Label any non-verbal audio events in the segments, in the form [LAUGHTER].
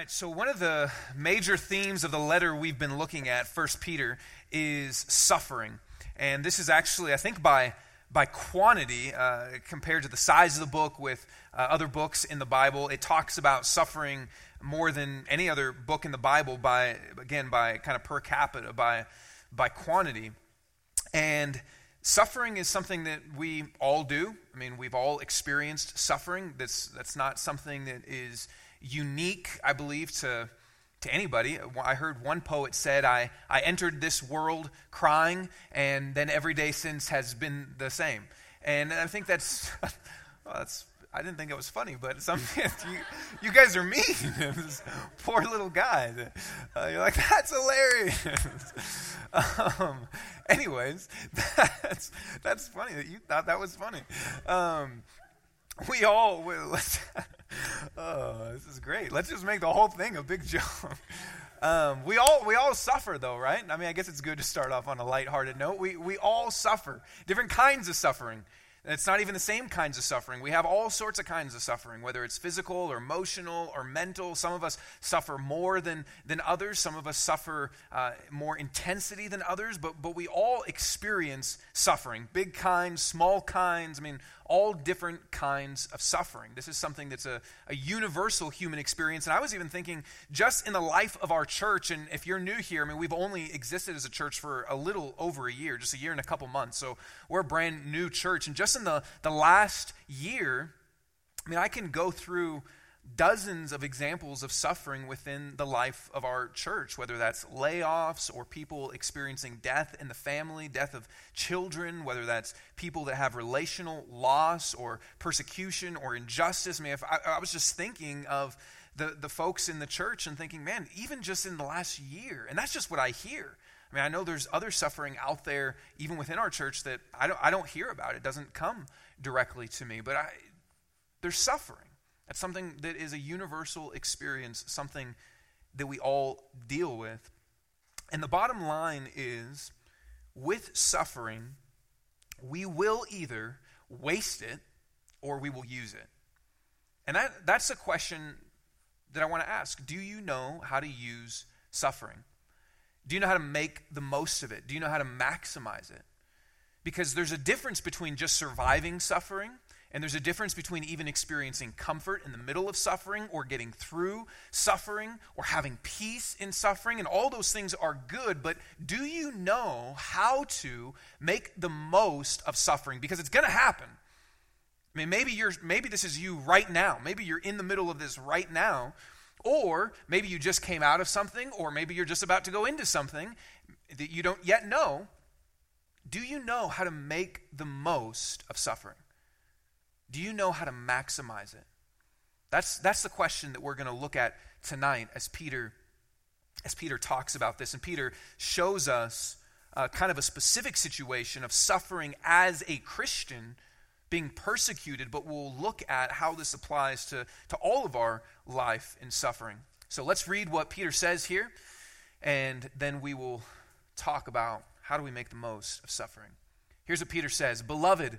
right, so one of the major themes of the letter we've been looking at, First Peter, is suffering. And this is actually, I think, by, by quantity, uh, compared to the size of the book with uh, other books in the Bible, it talks about suffering more than any other book in the Bible by, again, by kind of per capita, by, by quantity. And suffering is something that we all do. I mean, we've all experienced suffering. That's, that's not something that is unique, I believe, to, to anybody. I heard one poet said, I, I entered this world crying, and then every day since has been the same. And I think that's, [LAUGHS] well, that's I didn't think it was funny, but some, [LAUGHS] you, you guys are mean. [LAUGHS] this poor little guy. Uh, you're like, that's hilarious. um, anyways, that's, that's funny that you thought that was funny. Um, we all, let's, [LAUGHS] oh, this is great. Let's just make the whole thing a big [LAUGHS] joke. Um, we all we all suffer though, right? I mean, I guess it's good to start off on a lighthearted note. We we all suffer different kinds of suffering. It's not even the same kinds of suffering. We have all sorts of kinds of suffering, whether it's physical or emotional or mental. Some of us suffer more than, than others. Some of us suffer uh, more intensity than others, but, but we all experience suffering big kinds, small kinds. I mean, all different kinds of suffering. This is something that's a, a universal human experience. And I was even thinking, just in the life of our church, and if you're new here, I mean, we've only existed as a church for a little over a year, just a year and a couple months. So we're a brand new church. And just in the, the last year, I mean, I can go through dozens of examples of suffering within the life of our church, whether that's layoffs or people experiencing death in the family, death of children, whether that's people that have relational loss or persecution or injustice. I mean, if I, I was just thinking of the, the folks in the church and thinking, man, even just in the last year, and that's just what I hear. I mean, I know there's other suffering out there, even within our church, that I don't, I don't hear about. It doesn't come directly to me, but I, there's suffering. That's something that is a universal experience, something that we all deal with. And the bottom line is with suffering, we will either waste it or we will use it. And that, that's a question that I want to ask. Do you know how to use suffering? Do you know how to make the most of it? Do you know how to maximize it? Because there's a difference between just surviving suffering and there's a difference between even experiencing comfort in the middle of suffering or getting through suffering or having peace in suffering. And all those things are good, but do you know how to make the most of suffering? Because it's going to happen. I mean, maybe, you're, maybe this is you right now. Maybe you're in the middle of this right now. Or maybe you just came out of something, or maybe you're just about to go into something that you don't yet know. Do you know how to make the most of suffering? Do you know how to maximize it? That's, that's the question that we're going to look at tonight as Peter, as Peter talks about this. And Peter shows us uh, kind of a specific situation of suffering as a Christian being persecuted, but we'll look at how this applies to, to all of our life in suffering. So let's read what Peter says here, and then we will talk about how do we make the most of suffering. Here's what Peter says Beloved,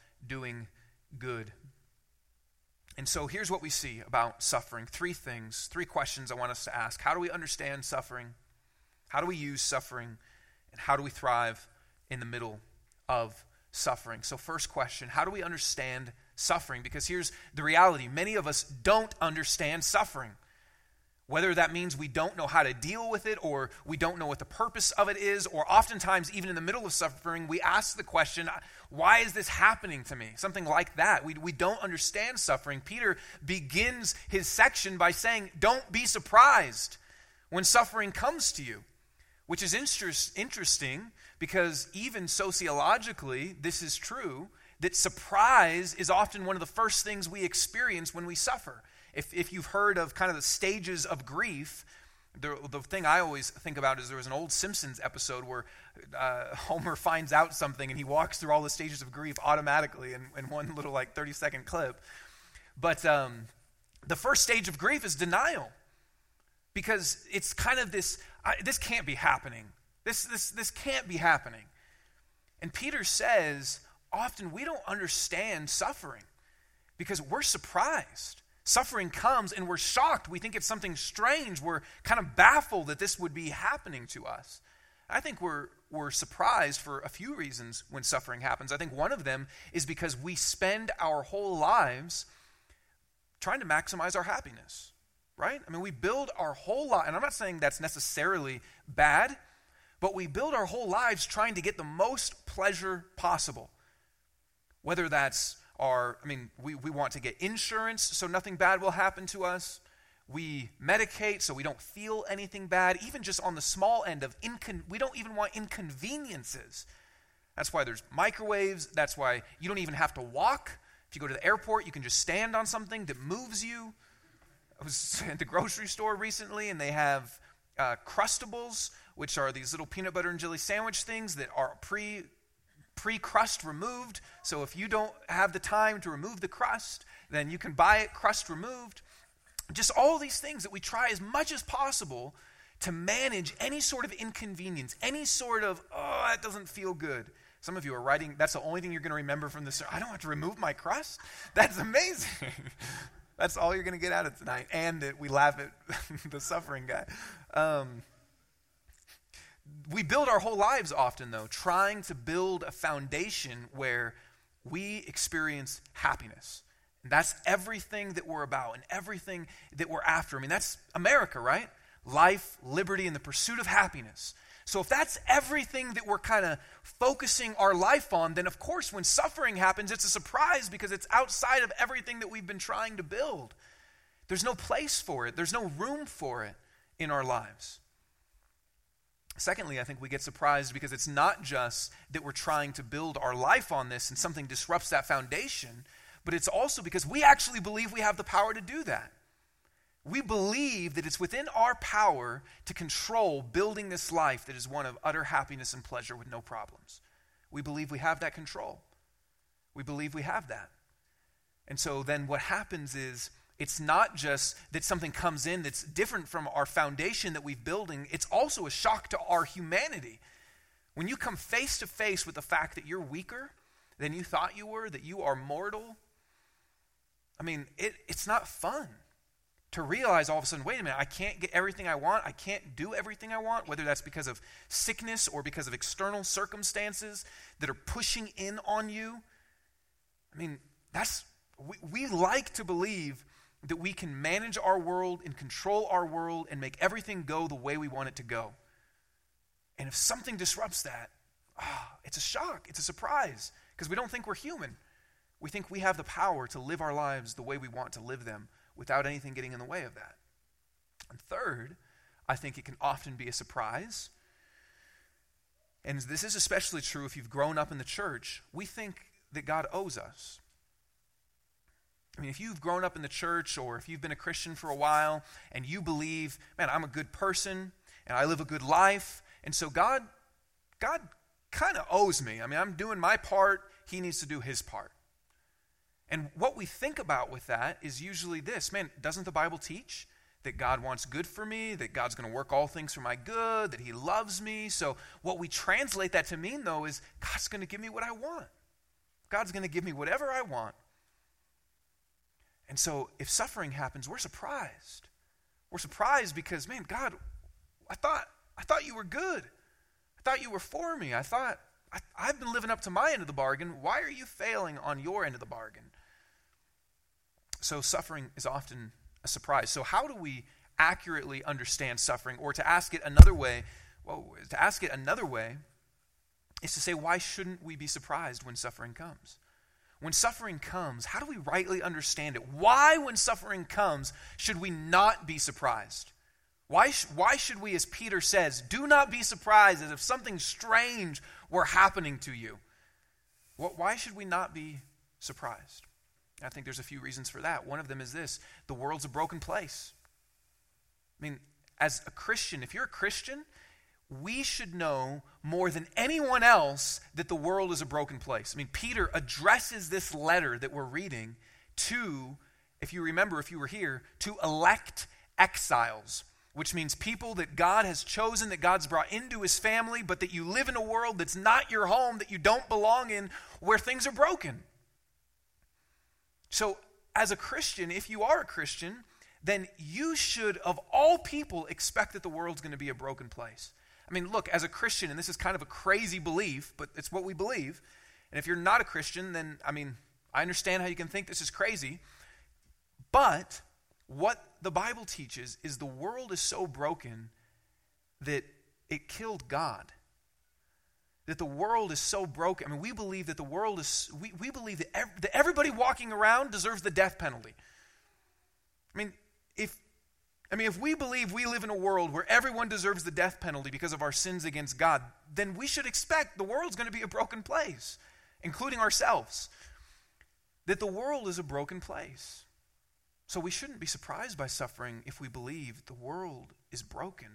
doing good. And so here's what we see about suffering three things, three questions I want us to ask. How do we understand suffering? How do we use suffering? And how do we thrive in the middle of suffering? So, first question How do we understand suffering? Because here's the reality many of us don't understand suffering. Whether that means we don't know how to deal with it or we don't know what the purpose of it is, or oftentimes, even in the middle of suffering, we ask the question, why is this happening to me? Something like that. We, we don't understand suffering. Peter begins his section by saying, Don't be surprised when suffering comes to you, which is interest, interesting because even sociologically, this is true that surprise is often one of the first things we experience when we suffer. If, if you've heard of kind of the stages of grief, the, the thing I always think about is there was an old Simpsons episode where uh, [LAUGHS] Homer finds out something and he walks through all the stages of grief automatically in, in one little like 30 second clip. But um, the first stage of grief is denial because it's kind of this I, this can't be happening. This, this, this can't be happening. And Peter says often we don't understand suffering because we're surprised. Suffering comes and we're shocked. We think it's something strange. We're kind of baffled that this would be happening to us. I think we're, we're surprised for a few reasons when suffering happens. I think one of them is because we spend our whole lives trying to maximize our happiness, right? I mean, we build our whole life, and I'm not saying that's necessarily bad, but we build our whole lives trying to get the most pleasure possible. Whether that's are, I mean, we, we want to get insurance so nothing bad will happen to us. We medicate so we don't feel anything bad, even just on the small end of incon- we don't even want inconveniences. That's why there's microwaves. That's why you don't even have to walk. If you go to the airport, you can just stand on something that moves you. I was [LAUGHS] at the grocery store recently and they have uh, Crustables, which are these little peanut butter and jelly sandwich things that are pre pre crust removed. So if you don't have the time to remove the crust, then you can buy it crust removed. Just all these things that we try as much as possible to manage any sort of inconvenience, any sort of, oh, that doesn't feel good. Some of you are writing, that's the only thing you're going to remember from this. I don't have to remove my crust? [LAUGHS] That's amazing. [LAUGHS] that's all you're going to get out of tonight. And that we laugh at [LAUGHS] the suffering guy. Um, we build our whole lives often, though, trying to build a foundation where we experience happiness. And that's everything that we're about and everything that we're after. I mean, that's America, right? Life, liberty, and the pursuit of happiness. So, if that's everything that we're kind of focusing our life on, then of course, when suffering happens, it's a surprise because it's outside of everything that we've been trying to build. There's no place for it, there's no room for it in our lives. Secondly, I think we get surprised because it's not just that we're trying to build our life on this and something disrupts that foundation, but it's also because we actually believe we have the power to do that. We believe that it's within our power to control building this life that is one of utter happiness and pleasure with no problems. We believe we have that control. We believe we have that. And so then what happens is it's not just that something comes in that's different from our foundation that we've building, it's also a shock to our humanity. When you come face to face with the fact that you're weaker than you thought you were, that you are mortal, I mean, it, it's not fun to realize all of a sudden, wait a minute, I can't get everything I want. I can't do everything I want, whether that's because of sickness or because of external circumstances that are pushing in on you. I mean, that's, we, we like to believe that we can manage our world and control our world and make everything go the way we want it to go. And if something disrupts that, oh, it's a shock, it's a surprise, because we don't think we're human. We think we have the power to live our lives the way we want to live them without anything getting in the way of that. And third, I think it can often be a surprise. And this is especially true if you've grown up in the church. We think that God owes us. I mean, if you've grown up in the church or if you've been a Christian for a while and you believe, man, I'm a good person and I live a good life, and so God, God kind of owes me. I mean, I'm doing my part, He needs to do His part. And what we think about with that is usually this man, doesn't the Bible teach that God wants good for me, that God's going to work all things for my good, that He loves me? So, what we translate that to mean, though, is God's going to give me what I want. God's going to give me whatever I want. And so if suffering happens, we're surprised. We're surprised because, man, God, I thought, I thought you were good. I thought you were for me. I thought, I, I've been living up to my end of the bargain. Why are you failing on your end of the bargain? So suffering is often a surprise. So, how do we accurately understand suffering, or to ask it another way, well, to ask it another way is to say, why shouldn't we be surprised when suffering comes? When suffering comes, how do we rightly understand it? Why, when suffering comes, should we not be surprised? Why, why should we, as Peter says, do not be surprised as if something strange were happening to you? Why should we not be surprised? I think there's a few reasons for that. One of them is this the world's a broken place. I mean, as a Christian, if you're a Christian, we should know more than anyone else that the world is a broken place. I mean, Peter addresses this letter that we're reading to, if you remember, if you were here, to elect exiles, which means people that God has chosen, that God's brought into his family, but that you live in a world that's not your home, that you don't belong in, where things are broken. So, as a Christian, if you are a Christian, then you should, of all people, expect that the world's going to be a broken place. I mean, look, as a Christian, and this is kind of a crazy belief, but it's what we believe. And if you're not a Christian, then, I mean, I understand how you can think this is crazy. But what the Bible teaches is the world is so broken that it killed God. That the world is so broken. I mean, we believe that the world is, we, we believe that, ev- that everybody walking around deserves the death penalty. I mean, I mean, if we believe we live in a world where everyone deserves the death penalty because of our sins against God, then we should expect the world's going to be a broken place, including ourselves. That the world is a broken place. So we shouldn't be surprised by suffering if we believe the world is broken.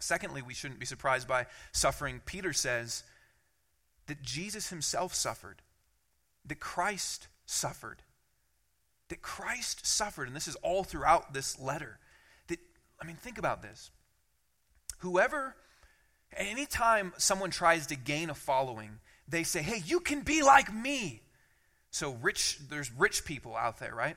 Secondly, we shouldn't be surprised by suffering. Peter says that Jesus himself suffered, that Christ suffered, that Christ suffered, and this is all throughout this letter. I mean, think about this. Whoever, anytime someone tries to gain a following, they say, hey, you can be like me. So, rich, there's rich people out there, right?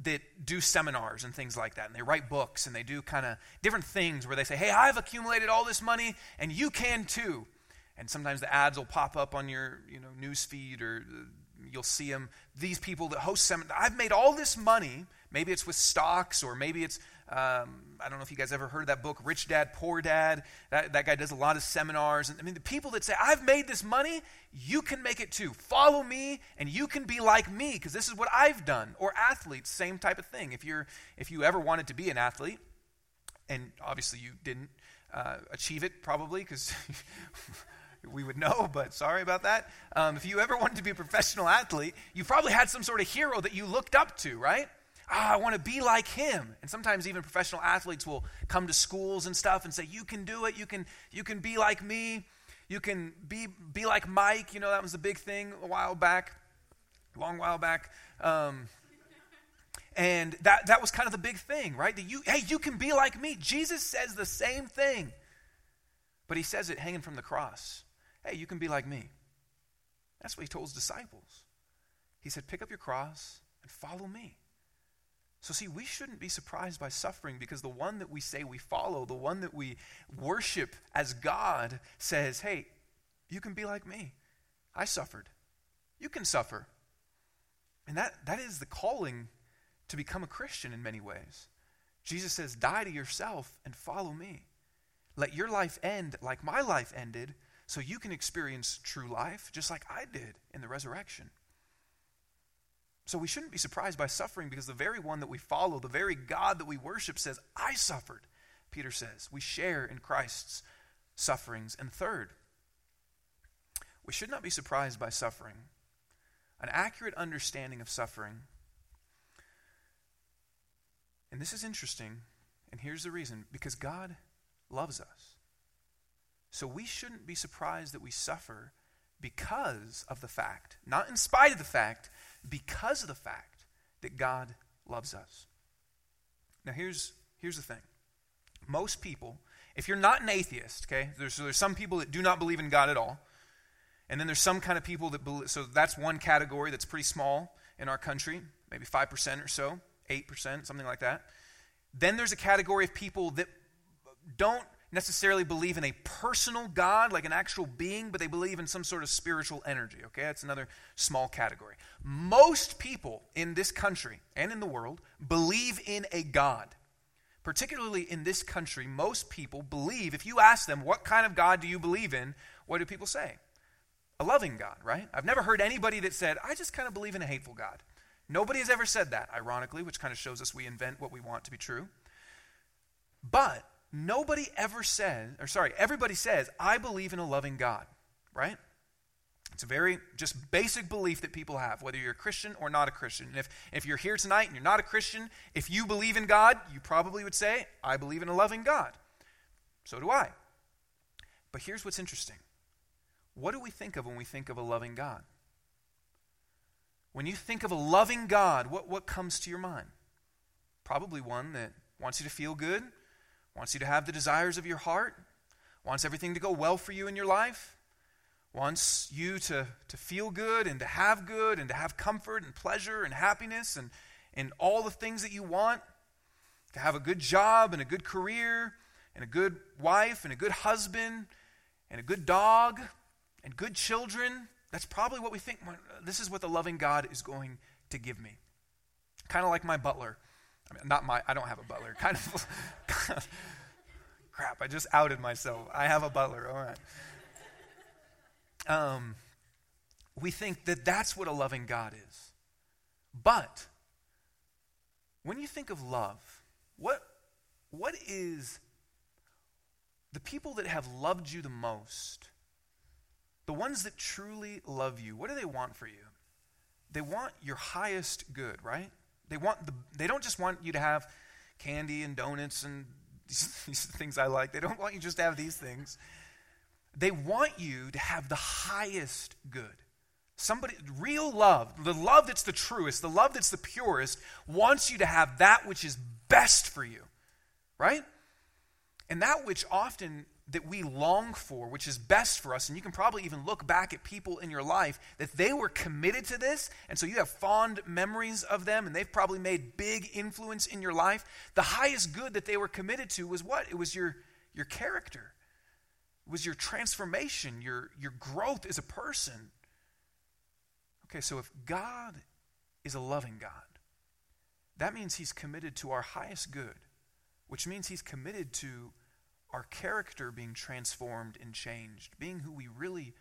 That do seminars and things like that, and they write books and they do kind of different things where they say, Hey, I've accumulated all this money and you can too. And sometimes the ads will pop up on your you know, news feed or uh, you'll see them. These people that host seminars, I've made all this money. Maybe it's with stocks or maybe it's um, I don't know if you guys ever heard of that book, Rich Dad, Poor Dad. That, that guy does a lot of seminars. And, I mean, the people that say, I've made this money, you can make it too. Follow me, and you can be like me, because this is what I've done. Or athletes, same type of thing. If, you're, if you ever wanted to be an athlete, and obviously you didn't uh, achieve it, probably, because [LAUGHS] we would know, but sorry about that. Um, if you ever wanted to be a professional athlete, you probably had some sort of hero that you looked up to, right? Ah, I want to be like him. And sometimes even professional athletes will come to schools and stuff and say, you can do it. You can, you can be like me. You can be, be like Mike. You know, that was a big thing a while back, a long while back. Um, and that, that was kind of the big thing, right? That you, hey, you can be like me. Jesus says the same thing, but he says it hanging from the cross. Hey, you can be like me. That's what he told his disciples. He said, pick up your cross and follow me. So, see, we shouldn't be surprised by suffering because the one that we say we follow, the one that we worship as God, says, Hey, you can be like me. I suffered. You can suffer. And that, that is the calling to become a Christian in many ways. Jesus says, Die to yourself and follow me. Let your life end like my life ended so you can experience true life just like I did in the resurrection. So we shouldn't be surprised by suffering because the very one that we follow, the very God that we worship, says, I suffered. Peter says, we share in Christ's sufferings. And third, we should not be surprised by suffering. An accurate understanding of suffering. And this is interesting, and here's the reason because God loves us. So we shouldn't be surprised that we suffer because of the fact, not in spite of the fact, because of the fact that God loves us. Now, here's, here's the thing most people, if you're not an atheist, okay, there's, there's some people that do not believe in God at all. And then there's some kind of people that believe, so that's one category that's pretty small in our country, maybe 5% or so, 8%, something like that. Then there's a category of people that don't necessarily believe in a personal God, like an actual being, but they believe in some sort of spiritual energy. Okay, that's another small category. Most people in this country and in the world believe in a God. Particularly in this country, most people believe, if you ask them, what kind of God do you believe in? What do people say? A loving God, right? I've never heard anybody that said, I just kind of believe in a hateful God. Nobody has ever said that, ironically, which kind of shows us we invent what we want to be true. But nobody ever says, or sorry, everybody says, I believe in a loving God, right? It's a very just basic belief that people have, whether you're a Christian or not a Christian. And if, if you're here tonight and you're not a Christian, if you believe in God, you probably would say, I believe in a loving God. So do I. But here's what's interesting what do we think of when we think of a loving God? When you think of a loving God, what, what comes to your mind? Probably one that wants you to feel good, wants you to have the desires of your heart, wants everything to go well for you in your life, wants you to, to feel good and to have good and to have comfort and pleasure and happiness and, and all the things that you want, to have a good job and a good career and a good wife and a good husband and a good dog and good children. That's probably what we think. This is what the loving God is going to give me. Kind of like my butler. I mean, not my, I don't have a butler. [LAUGHS] Kind of, crap, I just outed myself. I have a butler, all right. Um, we think that that's what a loving God is. But when you think of love, what, what is the people that have loved you the most, the ones that truly love you, what do they want for you? They want your highest good, right? They want the, they don't just want you to have candy and donuts and [LAUGHS] these, things I like. They don't want you just to have these things. They want you to have the highest good. Somebody, real love, the love that's the truest, the love that's the purest, wants you to have that which is best for you, right? And that which often that we long for, which is best for us. And you can probably even look back at people in your life that they were committed to this. And so you have fond memories of them, and they've probably made big influence in your life. The highest good that they were committed to was what? It was your, your character, it was your transformation, your, your growth as a person. Okay, so if God is a loving God, that means He's committed to our highest good, which means He's committed to our character being transformed and changed, being who we really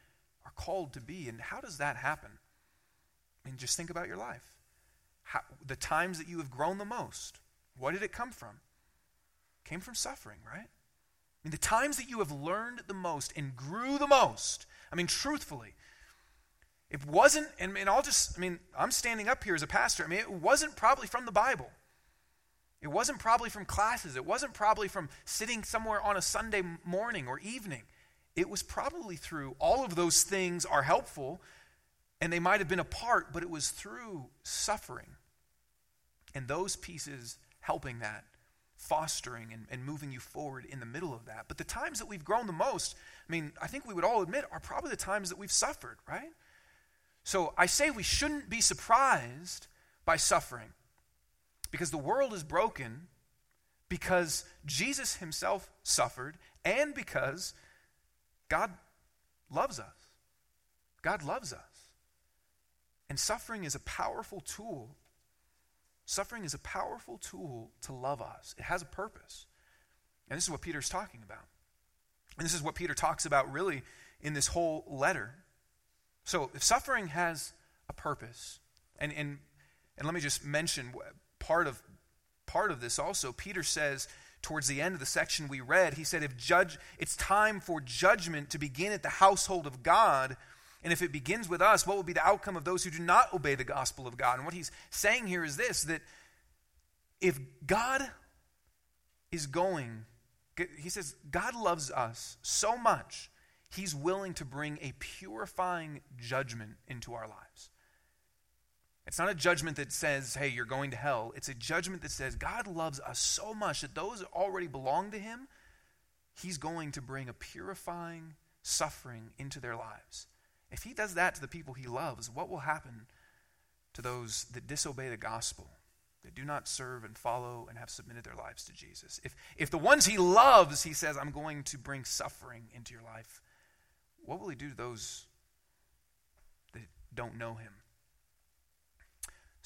are called to be. And how does that happen? I mean, just think about your life. How, the times that you have grown the most, what did it come from? Came from suffering, right? I mean, the times that you have learned the most and grew the most, I mean, truthfully, it wasn't, and, and I'll just, I mean, I'm standing up here as a pastor. I mean, it wasn't probably from the Bible. It wasn't probably from classes. It wasn't probably from sitting somewhere on a Sunday morning or evening. It was probably through all of those things are helpful and they might have been a part, but it was through suffering and those pieces helping that, fostering and, and moving you forward in the middle of that. But the times that we've grown the most, I mean, I think we would all admit, are probably the times that we've suffered, right? So I say we shouldn't be surprised by suffering. Because the world is broken because Jesus himself suffered and because God loves us. God loves us. And suffering is a powerful tool. Suffering is a powerful tool to love us. It has a purpose. And this is what Peter's talking about. And this is what Peter talks about really in this whole letter. So, if suffering has a purpose, and, and, and let me just mention part of part of this also. Peter says towards the end of the section we read, he said, if judge it's time for judgment to begin at the household of God. And if it begins with us, what will be the outcome of those who do not obey the gospel of God? And what he's saying here is this that if God is going, he says, God loves us so much, he's willing to bring a purifying judgment into our lives. It's not a judgment that says, hey, you're going to hell. It's a judgment that says, God loves us so much that those that already belong to Him, He's going to bring a purifying suffering into their lives. If He does that to the people He loves, what will happen to those that disobey the gospel? that do not serve and follow and have submitted their lives to Jesus. If, if the ones he loves, he says, I'm going to bring suffering into your life, what will he do to those that don't know him?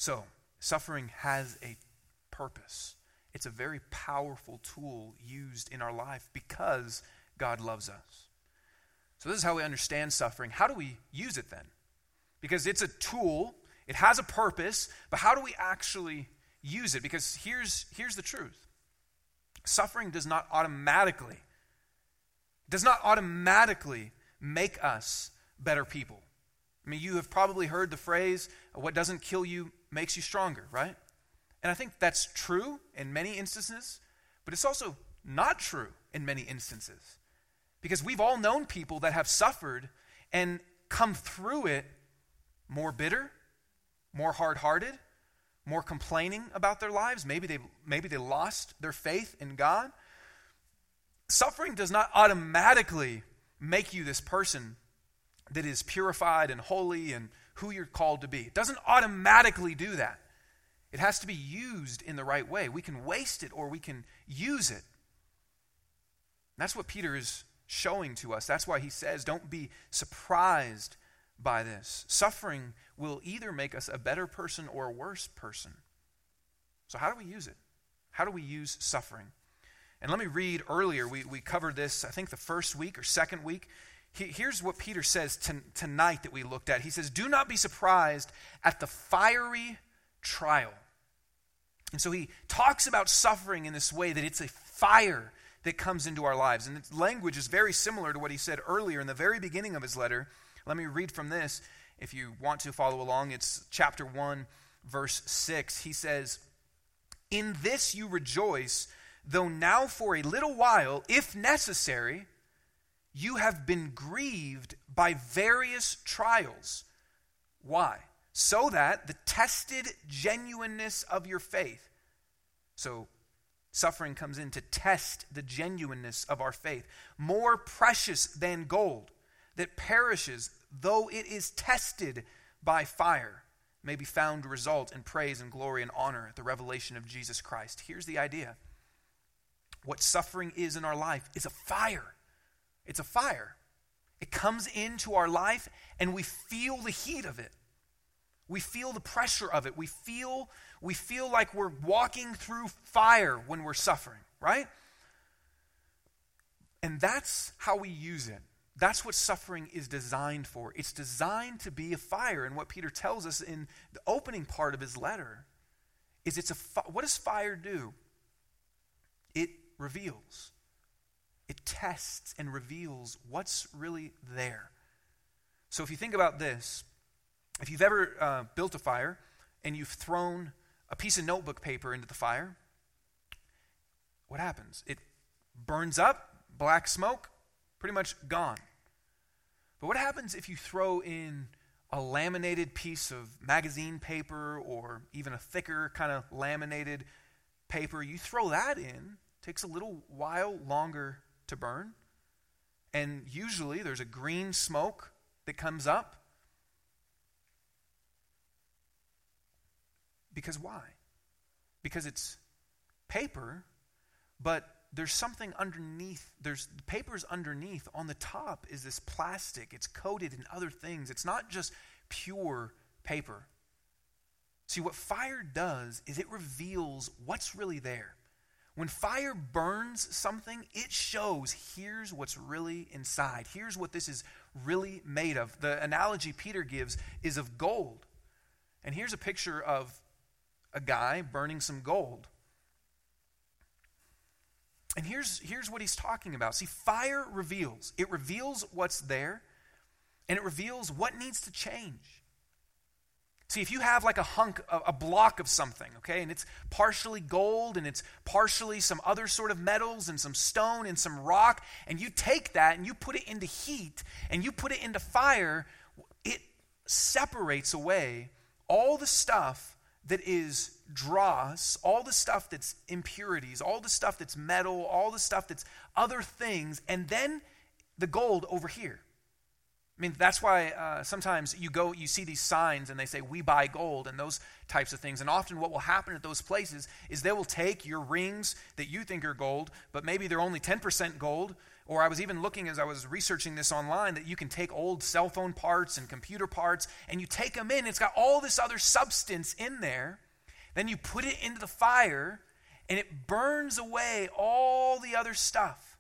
So, suffering has a purpose. It's a very powerful tool used in our life because God loves us. So, this is how we understand suffering. How do we use it then? Because it's a tool, it has a purpose, but how do we actually use it? Because here's, here's the truth suffering does not automatically does not automatically make us better people. I mean, you have probably heard the phrase, what doesn't kill you makes you stronger, right? And I think that's true in many instances, but it's also not true in many instances. Because we've all known people that have suffered and come through it more bitter, more hard hearted, more complaining about their lives. Maybe they, maybe they lost their faith in God. Suffering does not automatically make you this person that is purified and holy and who you're called to be. It doesn't automatically do that. It has to be used in the right way. We can waste it or we can use it. That's what Peter is showing to us. That's why he says, don't be surprised by this. Suffering will either make us a better person or a worse person. So, how do we use it? How do we use suffering? And let me read earlier, we, we covered this, I think, the first week or second week. He, here's what Peter says to, tonight that we looked at. He says, Do not be surprised at the fiery trial. And so he talks about suffering in this way that it's a fire that comes into our lives. And its language is very similar to what he said earlier in the very beginning of his letter. Let me read from this if you want to follow along. It's chapter 1, verse 6. He says, In this you rejoice, though now for a little while, if necessary, you have been grieved by various trials. Why? So that the tested genuineness of your faith. So, suffering comes in to test the genuineness of our faith. More precious than gold that perishes, though it is tested by fire, may be found to result in praise and glory and honor at the revelation of Jesus Christ. Here's the idea what suffering is in our life is a fire. It's a fire. It comes into our life and we feel the heat of it. We feel the pressure of it. We feel, we feel like we're walking through fire when we're suffering, right? And that's how we use it. That's what suffering is designed for. It's designed to be a fire. And what Peter tells us in the opening part of his letter is it's a what does fire do? It reveals. It tests and reveals what's really there. So if you think about this, if you've ever uh, built a fire and you've thrown a piece of notebook paper into the fire, what happens? It burns up, black smoke, pretty much gone. But what happens if you throw in a laminated piece of magazine paper or even a thicker kind of laminated paper? You throw that in, takes a little while longer to burn. And usually there's a green smoke that comes up. Because why? Because it's paper, but there's something underneath. There's papers underneath. On the top is this plastic. It's coated in other things. It's not just pure paper. See, what fire does is it reveals what's really there. When fire burns something, it shows here's what's really inside. Here's what this is really made of. The analogy Peter gives is of gold. And here's a picture of a guy burning some gold. And here's, here's what he's talking about. See, fire reveals. It reveals what's there, and it reveals what needs to change. See, if you have like a hunk, a, block of something, okay, and it's partially gold and it's partially some other sort of metals and some stone and some rock, and you take that and you put it into heat and you put it into fire, it separates away all the stuff that is dross, all the stuff that's impurities, all the stuff that's metal, all the stuff that's other things, and then the gold over here. I mean, that's why uh, sometimes you go, you see these signs and they say, we buy gold and those types of things. And often what will happen at those places is they will take your rings that you think are gold, but maybe they're only 10% gold. Or I was even looking as I was researching this online that you can take old cell phone parts and computer parts and you take them in. It's got all this other substance in there. Then you put it into the fire and it burns away all the other stuff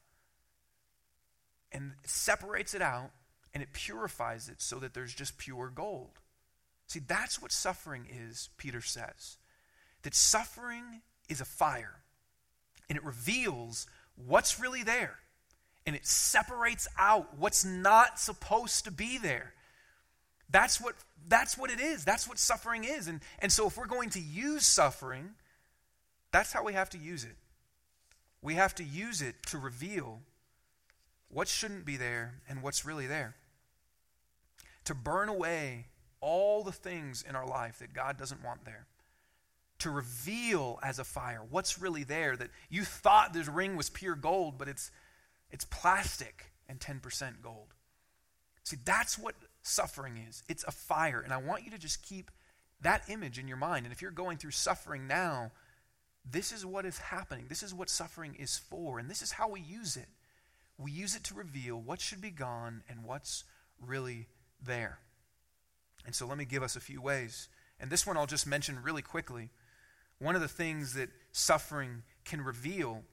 and separates it out and it purifies it so that there's just pure gold. See, that's what suffering is, Peter says. That suffering is a fire, and it reveals what's really there, and it separates out what's not supposed to be there. That's what, that's what it is. That's what suffering is. And, and so, if we're going to use suffering, that's how we have to use it. We have to use it to reveal what shouldn't be there and what's really there to burn away all the things in our life that God doesn't want there. To reveal as a fire what's really there that you thought this ring was pure gold, but it's, it's plastic and 10% gold. See, that's what suffering is it's a fire. And I want you to just keep that image in your mind. And if you're going through suffering now, this is what is happening. This is what suffering is for. And this is how we use it. We use it to reveal what should be gone and what's really there. And so let me give us a few ways. And this one I'll just mention really quickly. One of the things that suffering can reveal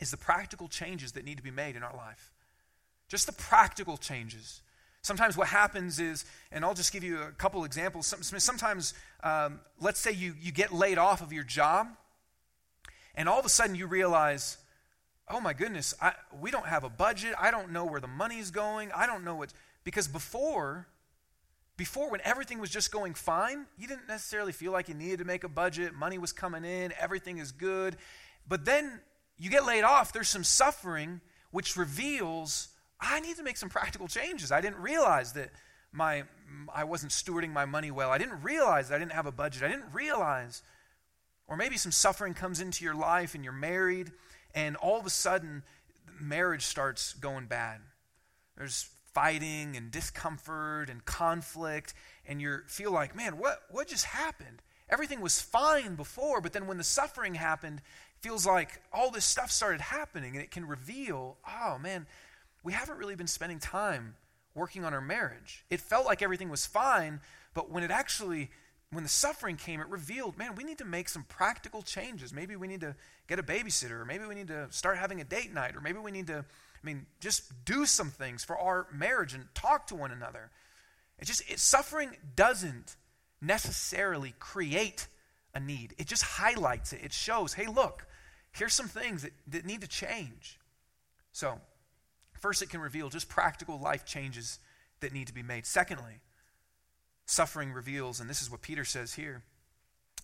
is the practical changes that need to be made in our life. Just the practical changes. Sometimes what happens is, and I'll just give you a couple examples. Sometimes, um, let's say you, you get laid off of your job, and all of a sudden you realize, oh my goodness, I, we don't have a budget. I don't know where the money's going. I don't know what. Because before, before when everything was just going fine, you didn't necessarily feel like you needed to make a budget, money was coming in, everything is good. But then you get laid off, there's some suffering which reveals I need to make some practical changes. I didn't realize that my I wasn't stewarding my money well. I didn't realize I didn't have a budget. I didn't realize or maybe some suffering comes into your life and you're married and all of a sudden marriage starts going bad. There's fighting and discomfort and conflict, and you feel like, man, what, what just happened? Everything was fine before, but then when the suffering happened, feels like all this stuff started happening, and it can reveal, oh man, we haven't really been spending time working on our marriage. It felt like everything was fine, but when it actually when the suffering came, it revealed, man, we need to make some practical changes. Maybe we need to get a babysitter, or maybe we need to start having a date night, or maybe we need to I mean, just do some things for our marriage and talk to one another. It just it, suffering doesn't necessarily create a need. It just highlights it. It shows, hey, look, here's some things that, that need to change. So, first, it can reveal just practical life changes that need to be made. Secondly, suffering reveals, and this is what Peter says here.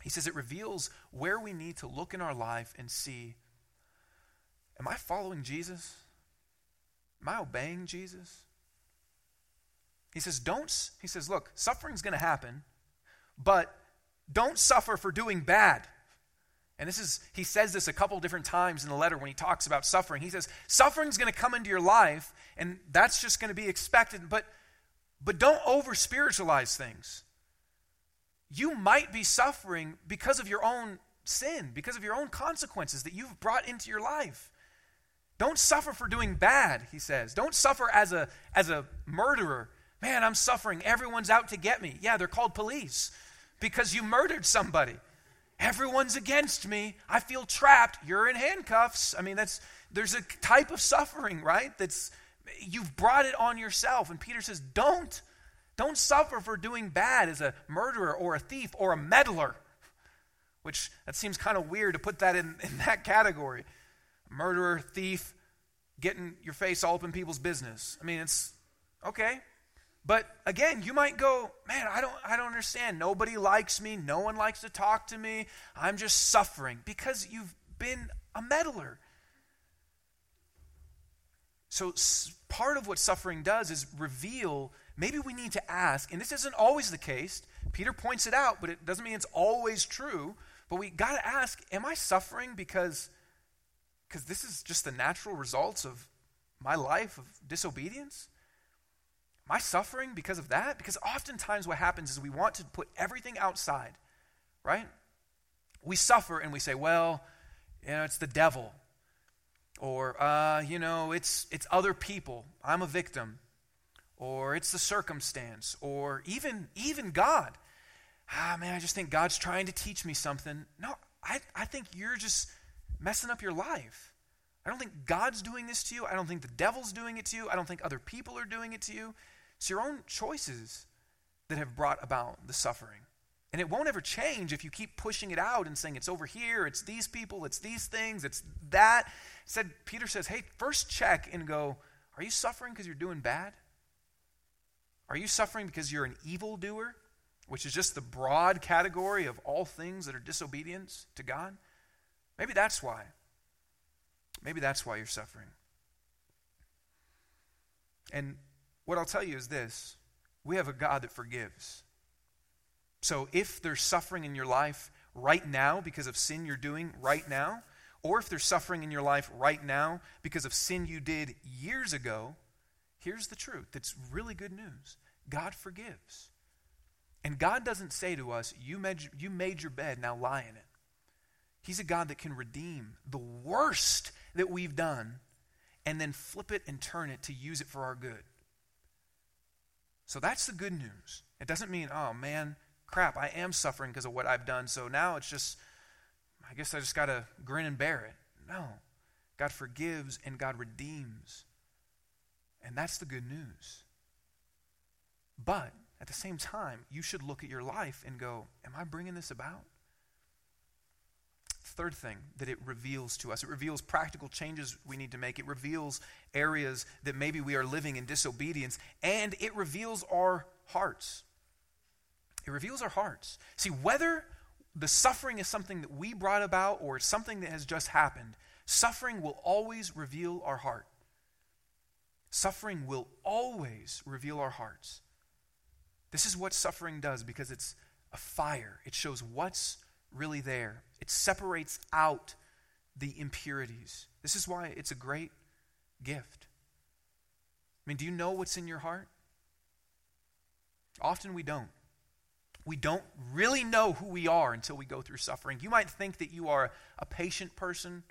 He says it reveals where we need to look in our life and see Am I following Jesus? Am I obeying Jesus? He says, don't, he says, look, suffering's going to happen, but don't suffer for doing bad. And this is, he says this a couple different times in the letter when he talks about suffering. He says, suffering's going to come into your life, and that's just going to be expected, but, but don't over spiritualize things. You might be suffering because of your own sin, because of your own consequences that you've brought into your life. Don't suffer for doing bad, he says. Don't suffer as a, as a murderer. Man, I'm suffering. Everyone's out to get me. Yeah, they're called police because you murdered somebody. Everyone's against me. I feel trapped. You're in handcuffs. I mean, that's there's a type of suffering, right? That's you've brought it on yourself. And Peter says, "Don't don't suffer for doing bad as a murderer or a thief or a meddler." Which that seems kind of weird to put that in, in that category murderer, thief, getting your face all up in people's business. I mean, it's okay. But again, you might go, man, I don't, I don't understand. Nobody likes me. No one likes to talk to me. I'm just suffering because you've been a meddler. So, part of what suffering does is reveal maybe we need to ask, and this isn't always the case. Peter points it out, but it doesn't mean it's always true. But we got to ask, am I suffering because because this is just the natural results of my life of disobedience? Am I suffering because of that? Because oftentimes what happens is we want to put everything outside, right? We suffer and we say, well, you know, it's the devil. Or, uh, you know, it's, it's other people. I'm a victim. Or it's the circumstance. Or even, even God. Ah, man, I just think God's trying to teach me something. No, I, I think you're just messing up your life. I don't think God's doing this to you. I don't think the devil's doing it to you. I don't think other people are doing it to you. It's your own choices that have brought about the suffering. And it won't ever change if you keep pushing it out and saying it's over here, it's these people, it's these things, it's that. Said Peter says, "Hey, first check and go, are you suffering because you're doing bad? Are you suffering because you're an evildoer, which is just the broad category of all things that are disobedience to God? Maybe that's why. Maybe that's why you're suffering. And what I'll tell you is this we have a God that forgives. So if there's suffering in your life right now because of sin you're doing right now, or if there's suffering in your life right now because of sin you did years ago, here's the truth. It's really good news. God forgives. And God doesn't say to us, you made, you made your bed, now lie in it. He's a God that can redeem the worst that we've done and then flip it and turn it to use it for our good. So that's the good news. It doesn't mean, oh man, crap, I am suffering because of what I've done. So now it's just, I guess I just got to grin and bear it. No. God forgives and God redeems. And that's the good news. But at the same time, you should look at your life and go, Am I bringing this about? Third thing that it reveals to us it reveals practical changes we need to make. It reveals areas that maybe we are living in disobedience, and it reveals our hearts. It reveals our hearts. See, whether the suffering is something that we brought about or something that has just happened, suffering will always reveal our heart. Suffering will always reveal our hearts. This is what suffering does because it's a fire. It shows what's really there, it separates out the impurities. This is why it's a great gift. I mean, do you know what's in your heart? Often we don't we don't really know who we are until we go through suffering. You might think that you are a patient person.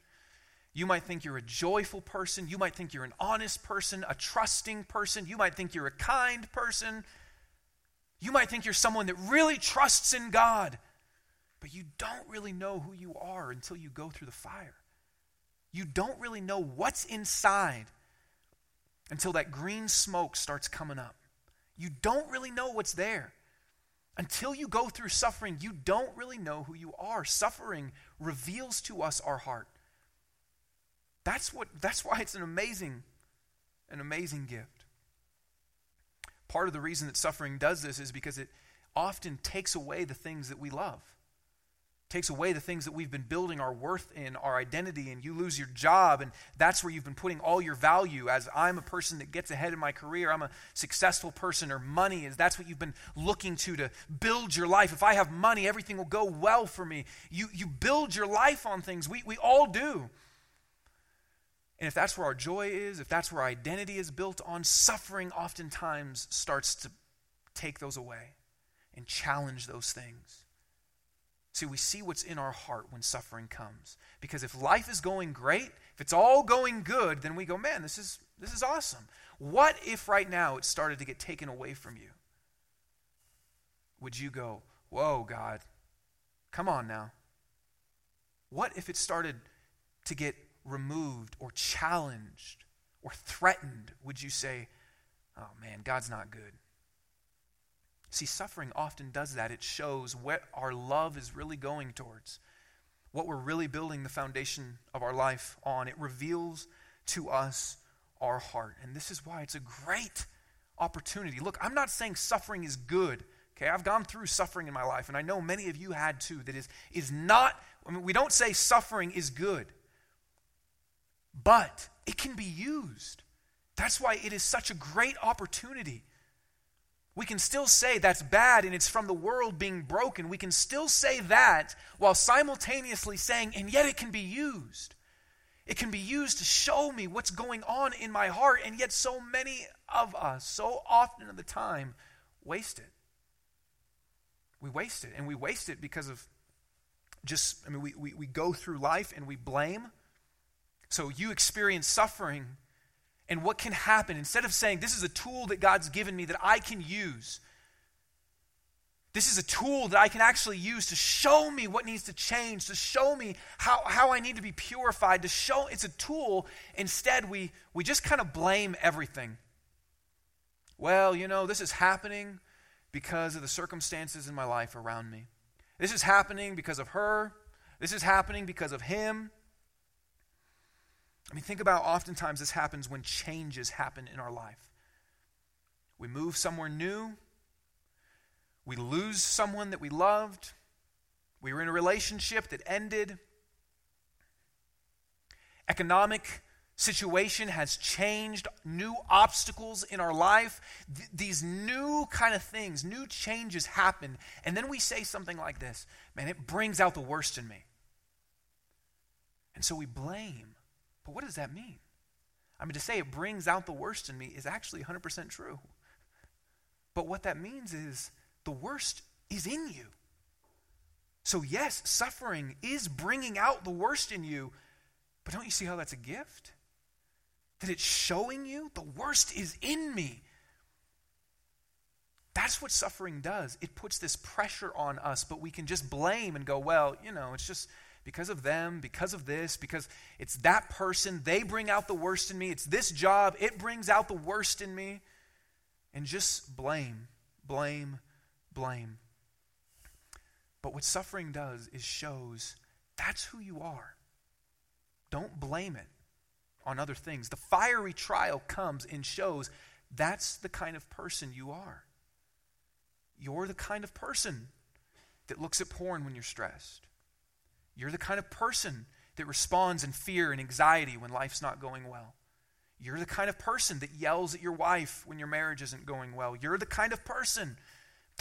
You might think you're a joyful person. You might think you're an honest person, a trusting person. You might think you're a kind person. You might think you're someone that really trusts in God. But you don't really know who you are until you go through the fire. You don't really know what's inside until that green smoke starts coming up. You don't really know what's there. Until you go through suffering, you don't really know who you are. Suffering reveals to us our heart. That's what that's why it's an amazing an amazing gift. Part of the reason that suffering does this is because it often takes away the things that we love takes away the things that we've been building our worth in, our identity, and you lose your job, and that's where you've been putting all your value. As I'm a person that gets ahead in my career, I'm a successful person, or money is that's what you've been looking to to build your life. If I have money, everything will go well for me. You you build your life on things. We we all do. And if that's where our joy is, if that's where our identity is built on, suffering oftentimes starts to take those away and challenge those things. See, we see what's in our heart when suffering comes. Because if life is going great, if it's all going good, then we go, man, this is, this is awesome. What if right now it started to get taken away from you? Would you go, whoa, God, come on now? What if it started to get removed or challenged or threatened? Would you say, oh man, God's not good? See, suffering often does that. It shows what our love is really going towards, what we're really building the foundation of our life on. It reveals to us our heart. And this is why it's a great opportunity. Look, I'm not saying suffering is good. Okay, I've gone through suffering in my life, and I know many of you had too. That is, is not, I mean, we don't say suffering is good, but it can be used. That's why it is such a great opportunity we can still say that's bad and it's from the world being broken. We can still say that while simultaneously saying, and yet it can be used. It can be used to show me what's going on in my heart, and yet so many of us, so often of the time, waste it. We waste it, and we waste it because of just, I mean, we, we, we go through life and we blame. So you experience suffering, and what can happen, instead of saying, This is a tool that God's given me that I can use this is a tool that I can actually use to show me what needs to change, to show me how, how I need to be purified, to show it's a tool. Instead, we, we just kind of blame everything. Well, you know, this is happening because of the circumstances in my life around me. This is happening because of her. This is happening because of him. I mean, think about oftentimes this happens when changes happen in our life. We move somewhere new we lose someone that we loved. We were in a relationship that ended. Economic situation has changed, new obstacles in our life. Th- these new kind of things, new changes happen. And then we say something like this man, it brings out the worst in me. And so we blame. But what does that mean? I mean, to say it brings out the worst in me is actually 100% true. But what that means is the worst is in you. So, yes, suffering is bringing out the worst in you, but don't you see how that's a gift? That it's showing you the worst is in me. That's what suffering does. It puts this pressure on us, but we can just blame and go, well, you know, it's just because of them, because of this, because it's that person. They bring out the worst in me. It's this job. It brings out the worst in me. And just blame, blame, blame. But what suffering does is shows that's who you are. Don't blame it on other things. The fiery trial comes and shows that's the kind of person you are. You're the kind of person that looks at porn when you're stressed. You're the kind of person that responds in fear and anxiety when life's not going well. You're the kind of person that yells at your wife when your marriage isn't going well. You're the kind of person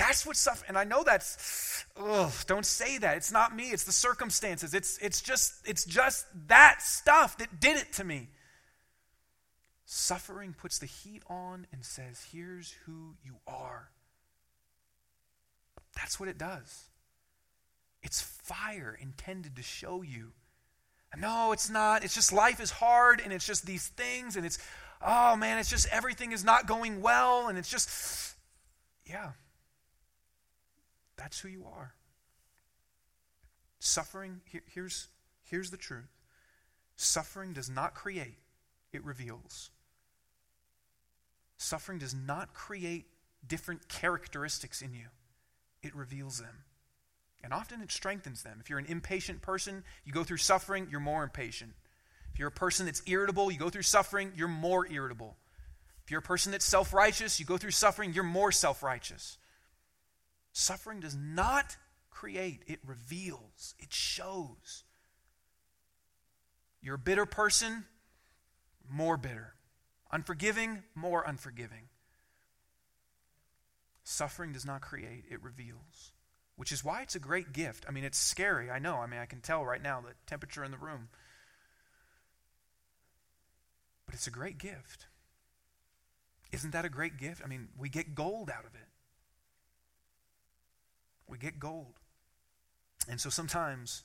that's what suffering, and I know that's, ugh, don't say that. It's not me, it's the circumstances. It's, it's, just, it's just that stuff that did it to me. Suffering puts the heat on and says, here's who you are. That's what it does. It's fire intended to show you. No, it's not. It's just life is hard and it's just these things and it's, oh man, it's just everything is not going well and it's just, yeah, that's who you are. Suffering, here, here's, here's the truth suffering does not create, it reveals. Suffering does not create different characteristics in you, it reveals them. And often it strengthens them. If you're an impatient person, you go through suffering, you're more impatient. If you're a person that's irritable, you go through suffering, you're more irritable. If you're a person that's self righteous, you go through suffering, you're more self righteous. Suffering does not create, it reveals, it shows. You're a bitter person, more bitter. Unforgiving, more unforgiving. Suffering does not create, it reveals. Which is why it's a great gift. I mean, it's scary, I know. I mean, I can tell right now the temperature in the room. But it's a great gift. Isn't that a great gift? I mean, we get gold out of it we get gold. And so sometimes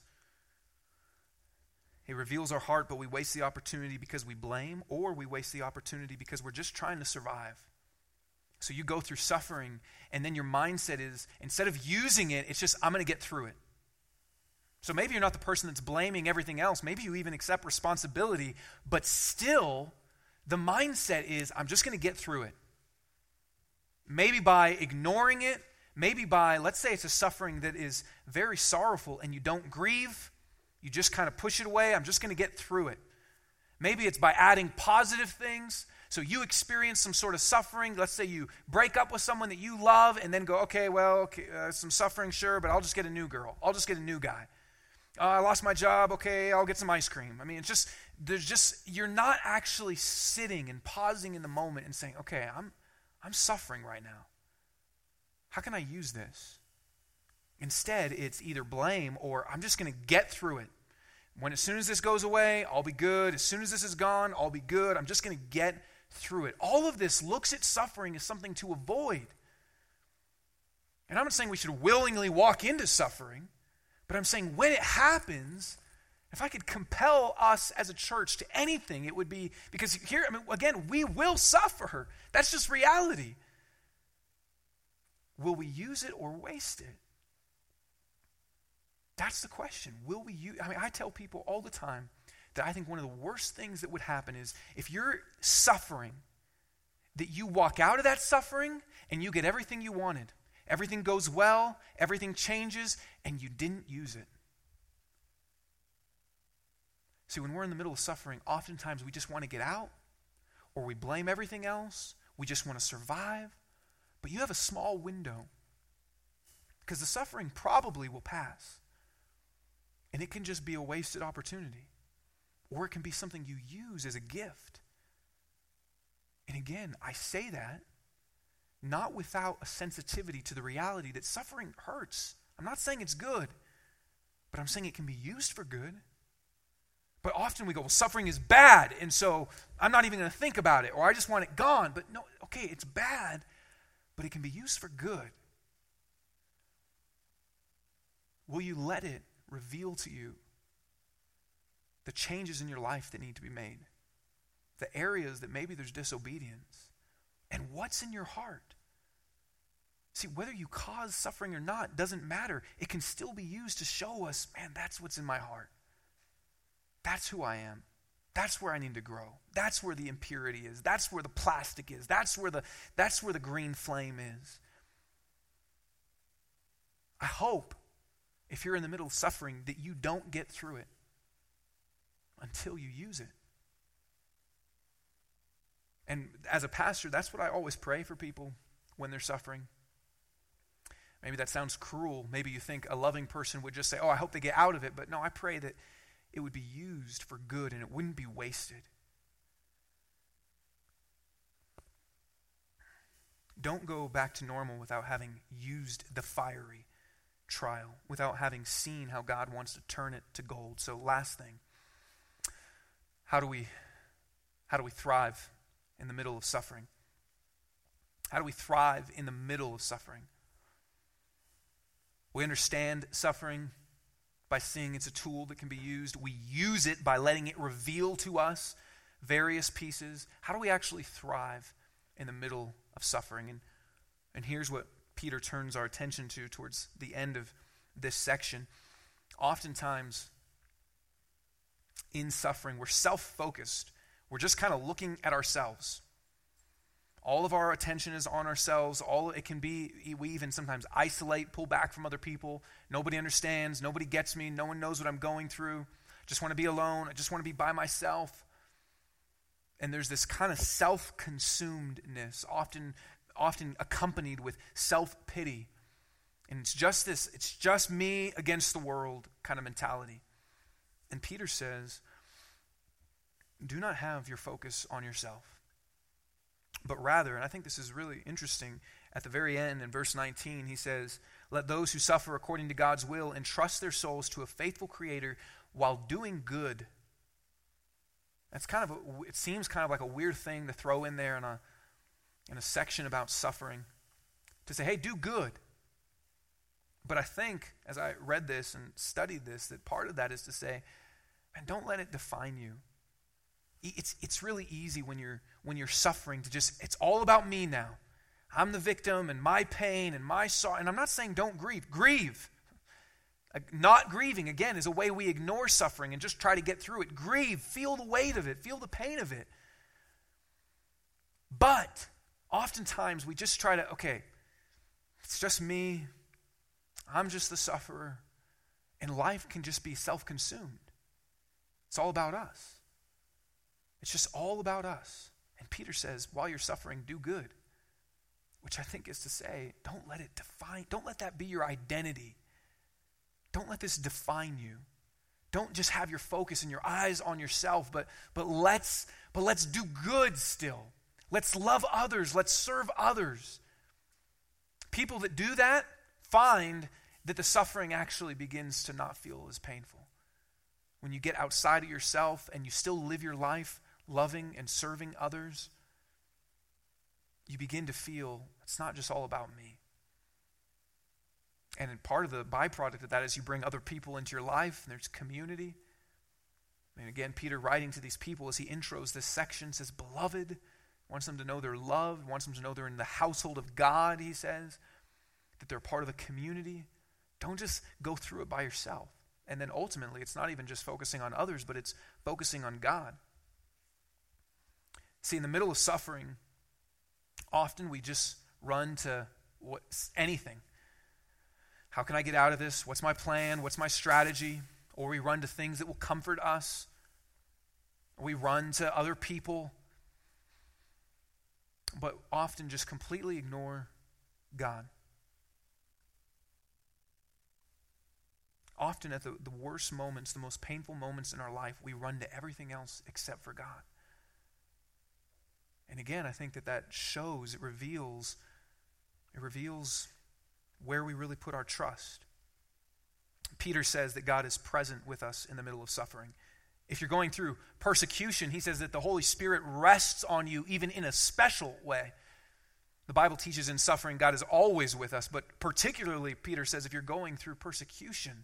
it reveals our heart, but we waste the opportunity because we blame, or we waste the opportunity because we're just trying to survive. So you go through suffering, and then your mindset is instead of using it, it's just, I'm going to get through it. So maybe you're not the person that's blaming everything else. Maybe you even accept responsibility, but still, the mindset is, I'm just going to get through it. Maybe by ignoring it, Maybe by, let's say it's a suffering that is very sorrowful and you don't grieve, you just kind of push it away. I'm just going to get through it. Maybe it's by adding positive things. So you experience some sort of suffering. Let's say you break up with someone that you love and then go, okay, well, okay, uh, some suffering, sure, but I'll just get a new girl. I'll just get a new guy. Uh, I lost my job. Okay, I'll get some ice cream. I mean, it's just, there's just, you're not actually sitting and pausing in the moment and saying, okay, I'm, I'm suffering right now. How can I use this? Instead, it's either blame or I'm just going to get through it. when as soon as this goes away, I'll be good. As soon as this is gone, I'll be good. I'm just going to get through it. All of this looks at suffering as something to avoid. And I'm not saying we should willingly walk into suffering, but I'm saying when it happens, if I could compel us as a church to anything, it would be because here, I mean, again, we will suffer. That's just reality. Will we use it or waste it? That's the question. Will we use I mean, I tell people all the time that I think one of the worst things that would happen is if you're suffering, that you walk out of that suffering and you get everything you wanted. Everything goes well, everything changes, and you didn't use it. See, when we're in the middle of suffering, oftentimes we just want to get out, or we blame everything else, we just want to survive. But you have a small window because the suffering probably will pass. And it can just be a wasted opportunity, or it can be something you use as a gift. And again, I say that not without a sensitivity to the reality that suffering hurts. I'm not saying it's good, but I'm saying it can be used for good. But often we go, well, suffering is bad, and so I'm not even going to think about it, or I just want it gone. But no, okay, it's bad, but it can be used for good. Will you let it reveal to you the changes in your life that need to be made? The areas that maybe there's disobedience? And what's in your heart? See, whether you cause suffering or not doesn't matter. It can still be used to show us, man, that's what's in my heart. That's who I am. That's where I need to grow. That's where the impurity is. That's where the plastic is. That's where the, that's where the green flame is. I hope if you're in the middle of suffering that you don't get through it until you use it. And as a pastor, that's what I always pray for people when they're suffering. Maybe that sounds cruel. Maybe you think a loving person would just say, Oh, I hope they get out of it. But no, I pray that it would be used for good and it wouldn't be wasted. Don't go back to normal without having used the fiery trial, without having seen how God wants to turn it to gold. So, last thing how do we, how do we thrive in the middle of suffering? How do we thrive in the middle of suffering? We understand suffering by seeing it's a tool that can be used. We use it by letting it reveal to us various pieces. How do we actually thrive in the middle of suffering? And, and here's what Peter turns our attention to towards the end of this section. Oftentimes, in suffering, we're self focused. We're just kind of looking at ourselves. All of our attention is on ourselves. All it can be, we even sometimes isolate, pull back from other people. Nobody understands. Nobody gets me. No one knows what I'm going through. Just want to be alone. I just want to be by myself. And there's this kind of self-consumedness, often, often accompanied with self-pity. And it's just this, it's just me against the world kind of mentality. And Peter says, do not have your focus on yourself but rather, and I think this is really interesting, at the very end in verse 19, he says, Let those who suffer according to God's will entrust their souls to a faithful Creator while doing good. That's kind of a, it seems kind of like a weird thing to throw in there in a, in a section about suffering. To say, hey, do good. But I think, as I read this and studied this, that part of that is to say, and don't let it define you. It's, it's really easy when you're, when you're suffering to just, it's all about me now. I'm the victim and my pain and my sorrow. And I'm not saying don't grieve. Grieve. Not grieving, again, is a way we ignore suffering and just try to get through it. Grieve. Feel the weight of it. Feel the pain of it. But oftentimes we just try to, okay, it's just me. I'm just the sufferer. And life can just be self consumed. It's all about us. It's just all about us. And Peter says, while you're suffering, do good. Which I think is to say, don't let it define, don't let that be your identity. Don't let this define you. Don't just have your focus and your eyes on yourself, but, but let's but let's do good still. Let's love others. Let's serve others. People that do that find that the suffering actually begins to not feel as painful when you get outside of yourself and you still live your life loving and serving others, you begin to feel it's not just all about me. And part of the byproduct of that is you bring other people into your life, and there's community. And again, Peter writing to these people as he intros this section says, Beloved, wants them to know they're loved, wants them to know they're in the household of God, he says, that they're part of a community. Don't just go through it by yourself. And then ultimately, it's not even just focusing on others, but it's focusing on God. See, in the middle of suffering, often we just run to what, anything. How can I get out of this? What's my plan? What's my strategy? Or we run to things that will comfort us. We run to other people. But often just completely ignore God. Often, at the, the worst moments, the most painful moments in our life, we run to everything else except for God. And again, I think that that shows, it reveals, it reveals where we really put our trust. Peter says that God is present with us in the middle of suffering. If you're going through persecution, he says that the Holy Spirit rests on you even in a special way. The Bible teaches in suffering, God is always with us, but particularly, Peter says, if you're going through persecution,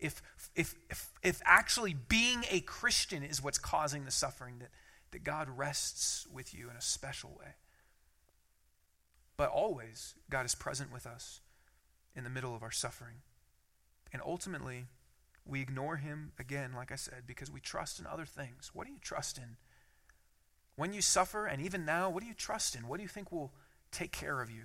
if, if, if, if actually being a Christian is what's causing the suffering, that, that God rests with you in a special way. But always, God is present with us in the middle of our suffering. And ultimately, we ignore Him again, like I said, because we trust in other things. What do you trust in? When you suffer, and even now, what do you trust in? What do you think will take care of you?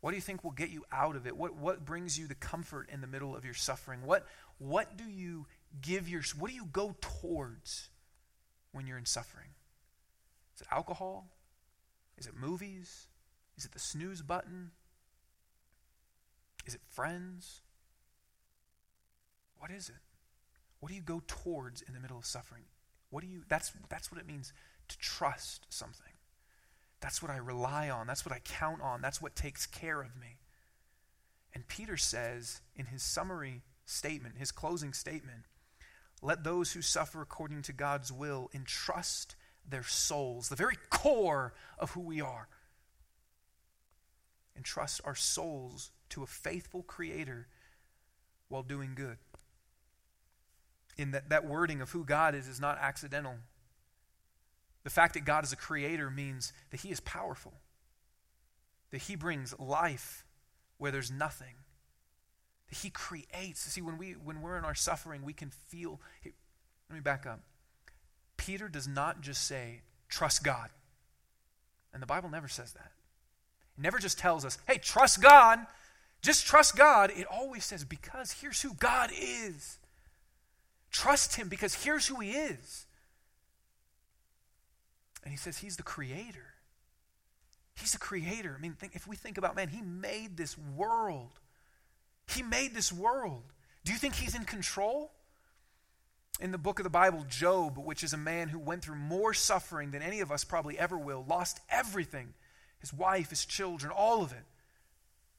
What do you think will get you out of it? What, what brings you the comfort in the middle of your suffering? What, what do you give your, what do you go towards when you're in suffering? Is it alcohol? Is it movies? Is it the snooze button? Is it friends? What is it? What do you go towards in the middle of suffering? What do you that's that's what it means to trust something. That's what I rely on. That's what I count on. That's what takes care of me. And Peter says in his summary statement, his closing statement, let those who suffer according to God's will entrust their souls, the very core of who we are. Entrust our souls to a faithful Creator while doing good. In that, that wording of who God is is not accidental. The fact that God is a creator means that He is powerful, that He brings life where there's nothing, that He creates. See, when, we, when we're in our suffering, we can feel. let me back up. Peter does not just say, trust God. And the Bible never says that. It never just tells us, hey, trust God. Just trust God. It always says, because here's who God is. Trust Him because here's who He is. And He says He's the creator. He's the creator. I mean, think, if we think about, man, He made this world. He made this world. Do you think He's in control? In the book of the Bible, Job, which is a man who went through more suffering than any of us probably ever will, lost everything his wife, his children, all of it.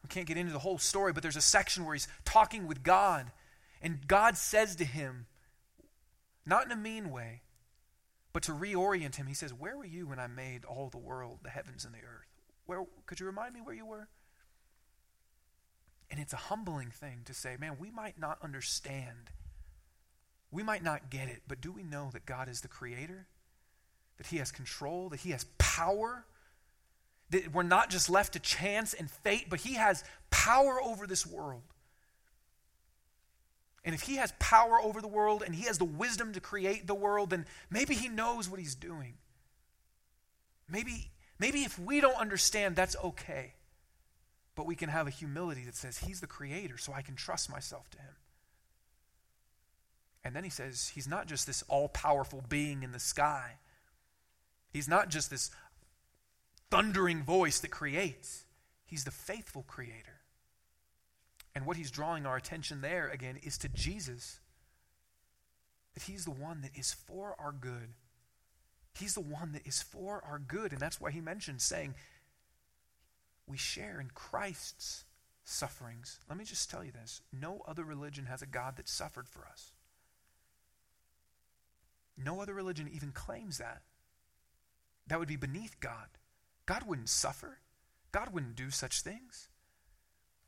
We can't get into the whole story, but there's a section where he's talking with God, and God says to him, not in a mean way, but to reorient him, he says, Where were you when I made all the world, the heavens and the earth? Where could you remind me where you were? And it's a humbling thing to say, man, we might not understand. We might not get it, but do we know that God is the creator? That he has control, that he has power? That we're not just left to chance and fate, but He has power over this world. And if He has power over the world and He has the wisdom to create the world, then maybe He knows what He's doing. Maybe, maybe if we don't understand, that's okay. But we can have a humility that says, He's the creator, so I can trust myself to Him. And then he says, He's not just this all powerful being in the sky. He's not just this thundering voice that creates. He's the faithful creator. And what he's drawing our attention there, again, is to Jesus. That he's the one that is for our good. He's the one that is for our good. And that's why he mentions saying, we share in Christ's sufferings. Let me just tell you this no other religion has a God that suffered for us. No other religion even claims that. That would be beneath God. God wouldn't suffer, God wouldn't do such things.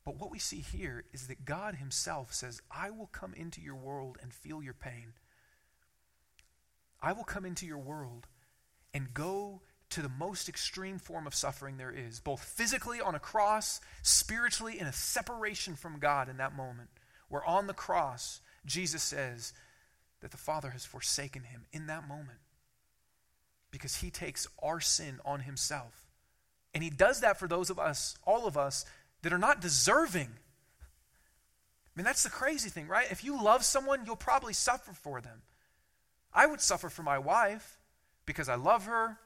But what we see here is that God Himself says, I will come into your world and feel your pain. I will come into your world and go to the most extreme form of suffering there is, both physically on a cross, spiritually in a separation from God in that moment. Where on the cross, Jesus says that the Father has forsaken him in that moment because he takes our sin on himself. And he does that for those of us, all of us, that are not deserving. I mean, that's the crazy thing, right? If you love someone, you'll probably suffer for them. I would suffer for my wife because I love her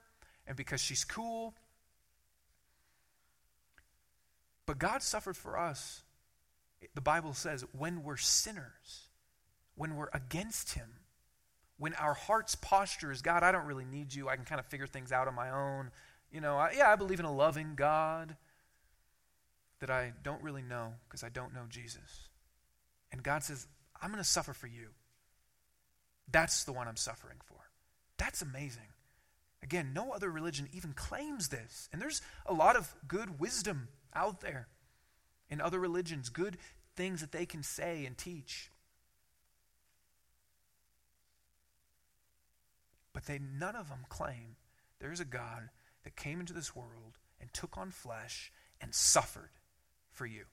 and because she's cool. But God suffered for us, the Bible says, when we're sinners, when we're against Him, when our heart's posture is God, I don't really need you. I can kind of figure things out on my own. You know, I, yeah, I believe in a loving God that I don't really know because I don't know Jesus. And God says, I'm going to suffer for you. That's the one I'm suffering for. That's amazing. Again, no other religion even claims this. And there's a lot of good wisdom out there in other religions, good things that they can say and teach. But they none of them claim there is a God that came into this world and took on flesh and suffered for you.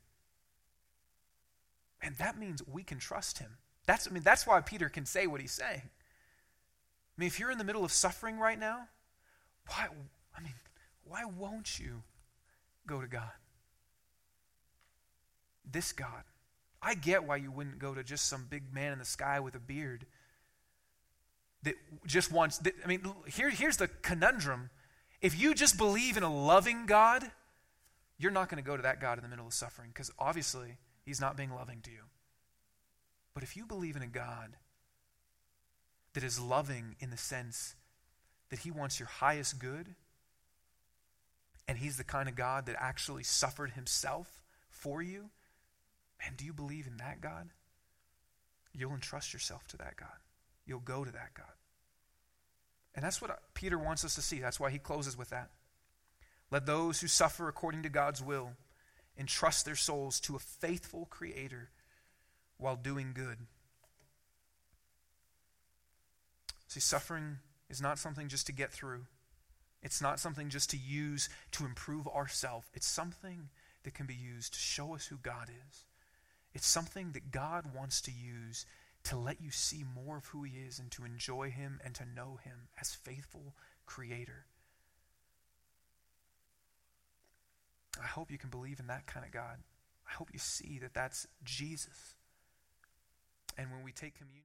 And that means we can trust him. That's, I mean, that's why Peter can say what he's saying. I mean, if you're in the middle of suffering right now, why, I mean, why won't you go to God? This God. I get why you wouldn't go to just some big man in the sky with a beard that just wants, that, I mean, here, here's the conundrum. If you just believe in a loving God, you're not going to go to that God in the middle of suffering because obviously he's not being loving to you. But if you believe in a God that is loving in the sense that he wants your highest good, and he's the kind of God that actually suffered himself for you, man, do you believe in that God? You'll entrust yourself to that God. You'll go to that God. And that's what Peter wants us to see. That's why he closes with that. Let those who suffer according to God's will entrust their souls to a faithful Creator while doing good. See, suffering is not something just to get through. It's not something just to use to improve ourselves. It's something that can be used to show us who God is. It's something that God wants to use to let you see more of who He is and to enjoy Him and to know Him as faithful Creator. I hope you can believe in that kind of God. I hope you see that that's Jesus. And when we take communion,